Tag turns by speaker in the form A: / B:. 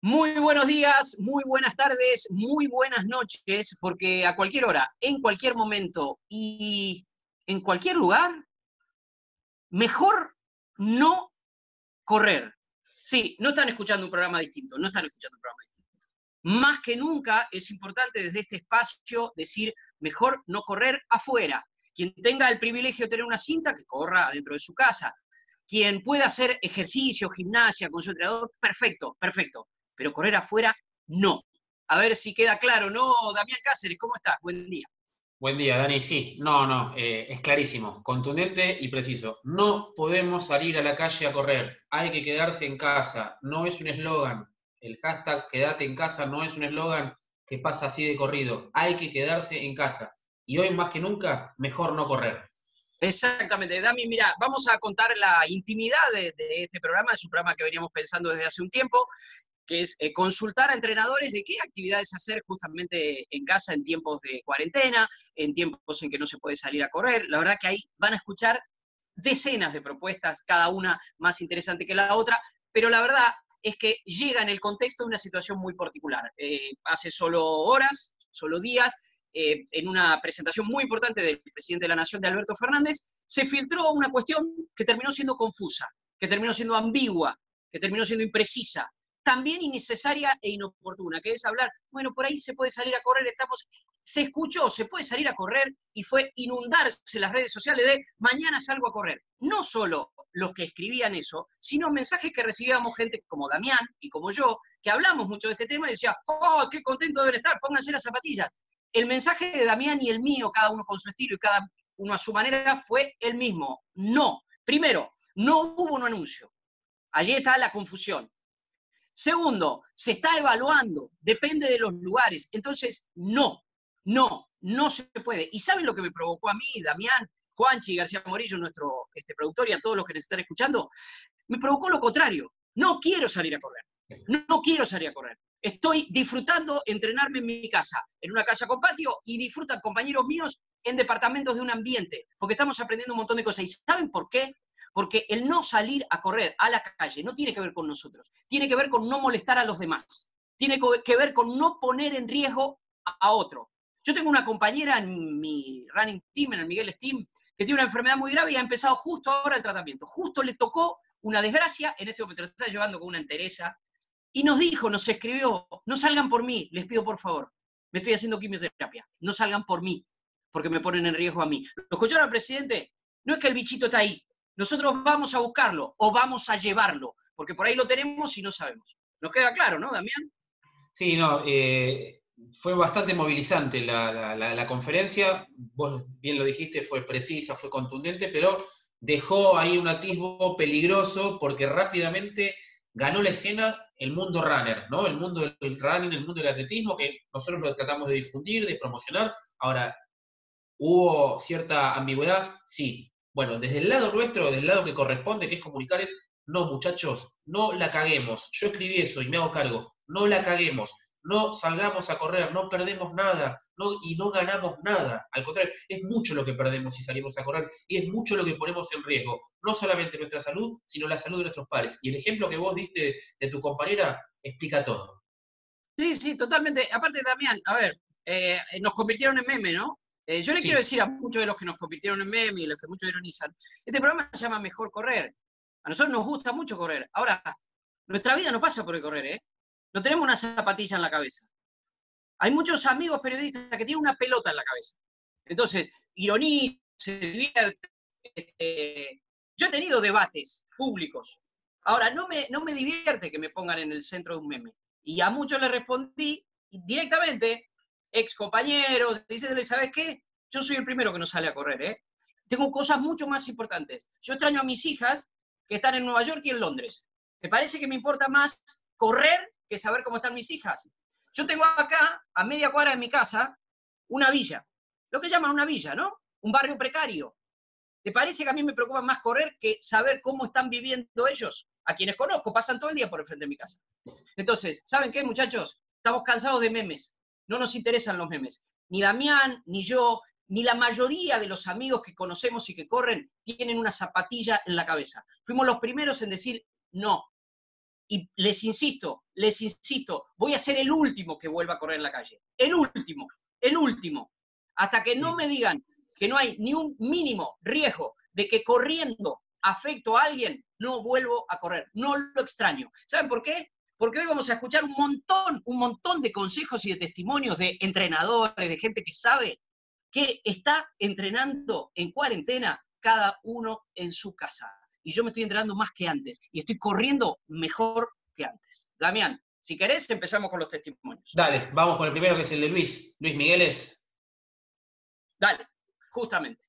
A: Muy buenos días, muy buenas tardes, muy buenas noches, porque a cualquier hora, en cualquier momento y en cualquier lugar, mejor no correr. Sí, no están escuchando un programa distinto, no están escuchando un programa distinto. Más que nunca es importante desde este espacio decir, mejor no correr afuera. Quien tenga el privilegio de tener una cinta, que corra dentro de su casa. Quien pueda hacer ejercicio, gimnasia con su entrenador, perfecto, perfecto pero correr afuera, no. A ver si queda claro, ¿no? Damián Cáceres, ¿cómo estás? Buen día.
B: Buen día, Dani. Sí, no, no, eh, es clarísimo, contundente y preciso. No podemos salir a la calle a correr, hay que quedarse en casa, no es un eslogan. El hashtag quédate en casa no es un eslogan que pasa así de corrido, hay que quedarse en casa. Y hoy más que nunca, mejor no correr.
A: Exactamente, Dami, mira, vamos a contar la intimidad de, de, este programa, es un programa que veníamos pensando desde hace un tiempo, que es eh, consultar a entrenadores de qué actividades hacer justamente en casa en tiempos de cuarentena, en tiempos en que no se puede salir a correr. La verdad que ahí van a escuchar decenas de propuestas, cada una más interesante que la otra, pero la verdad es que llega en el contexto de una situación muy particular. Eh, hace solo horas, solo días, eh, en una presentación muy importante del presidente de la Nación, de Alberto Fernández, se filtró una cuestión que terminó siendo confusa, que terminó siendo ambigua, que terminó siendo imprecisa, también innecesaria e inoportuna, que es hablar, bueno, por ahí se puede salir a correr, estamos, se escuchó, se puede salir a correr y fue inundarse las redes sociales de mañana salgo a correr. No solo los que escribían eso, sino mensajes que recibíamos gente como Damián y como yo, que hablamos mucho de este tema y decía, oh, qué contento deben estar, pónganse las zapatillas. El mensaje de Damián y el mío, cada uno con su estilo y cada uno a su manera, fue el mismo. No. Primero, no hubo un anuncio. Allí está la confusión. Segundo, se está evaluando, depende de los lugares. Entonces, no, no, no se puede. ¿Y saben lo que me provocó a mí, Damián, Juanchi, García Morillo, nuestro este, productor y a todos los que nos están escuchando? Me provocó lo contrario. No quiero salir a correr. No, no quiero salir a correr. Estoy disfrutando entrenarme en mi casa, en una casa con patio, y disfrutan compañeros míos en departamentos de un ambiente, porque estamos aprendiendo un montón de cosas. ¿Y saben por qué? Porque el no salir a correr a la calle no tiene que ver con nosotros, tiene que ver con no molestar a los demás, tiene que ver con no poner en riesgo a otro. Yo tengo una compañera en mi running team, en el Miguel Steam, que tiene una enfermedad muy grave y ha empezado justo ahora el tratamiento. Justo le tocó una desgracia, en este momento lo está llevando con una entereza, y nos dijo, nos escribió, no salgan por mí, les pido por favor, me estoy haciendo quimioterapia, no salgan por mí, porque me ponen en riesgo a mí. ¿Lo escucharon al presidente? No es que el bichito está ahí, nosotros vamos a buscarlo o vamos a llevarlo, porque por ahí lo tenemos y no sabemos. ¿Nos queda claro, no, Damián?
B: Sí, no, eh, fue bastante movilizante la, conferencia, vos bien lo dijiste, fue precisa, fue contundente, pero dejó ahí un atisbo peligroso porque rápidamente ganó la escena el mundo runner, ¿no? El mundo del running, el mundo del atletismo, que nosotros lo tratamos de difundir, de promocionar. Ahora, ¿hubo cierta ambigüedad? Sí, bueno, desde el lado nuestro, desde el lado que corresponde, que es comunicar, es, no muchachos, no la caguemos. Yo escribí eso y me hago cargo, no la caguemos, no salgamos a correr, no perdemos nada y no ganamos nada. Al contrario, es mucho lo que perdemos si salimos a correr y es mucho lo que ponemos en riesgo, no solamente nuestra salud, sino la salud de nuestros pares. Y el ejemplo que vos diste de tu compañera explica todo.
A: Sí, sí, totalmente. Aparte, Damián, a ver, eh, nos convirtieron en meme, ¿no? Eh, yo le quiero decir a muchos de los que nos convirtieron en meme y los que muchos ironizan, este programa se llama Mejor Correr. A nosotros nos gusta mucho correr. Ahora, nuestra vida no pasa por el correr, ¿eh? No tenemos una zapatilla en la cabeza. Hay muchos amigos periodistas que tienen una pelota en la cabeza. Entonces, ironizan, se divierten. Este, yo he tenido debates públicos. Ahora, no me, no me divierte que me pongan en el centro de un meme. Y a muchos les respondí directamente, ex compañeros, diciéndole, ¿sabes qué? Yo soy el primero que no sale a correr, ¿eh? Tengo cosas mucho más importantes. Yo extraño a mis hijas que están en Nueva York y en Londres. ¿Te parece que me importa más correr que saber cómo están mis hijas? Yo tengo acá, a media cuadra de mi casa, una villa. Lo que llaman una villa, ¿no? Un barrio precario. ¿Te parece que a mí me preocupa más correr que saber cómo están viviendo ellos? A quienes conozco, pasan todo el día por el frente de mi casa. Entonces, ¿saben qué, muchachos? Estamos cansados de memes no nos interesan los memes. Ni Damián, ni yo, ni la mayoría de los amigos que conocemos y que corren tienen una zapatilla en la cabeza. Fuimos los primeros en decir, no, Y les insisto, les insisto, voy a ser el último que vuelva a correr en la calle. El último, el último. Hasta que no me digan que no hay ni un mínimo riesgo de que corriendo afecto a alguien, no vuelvo a correr. No lo extraño. ¿Saben por qué? Porque hoy vamos a escuchar un montón, un montón de consejos y de testimonios de entrenadores, de gente que sabe que está entrenando en cuarentena cada uno en su casa y yo me estoy entrenando más que antes y estoy corriendo mejor que antes. Damián, si querés, empezamos con los testimonios.
B: Dale, vamos con el primero que es el de Luis. Luis Migueles.
A: Dale, justamente.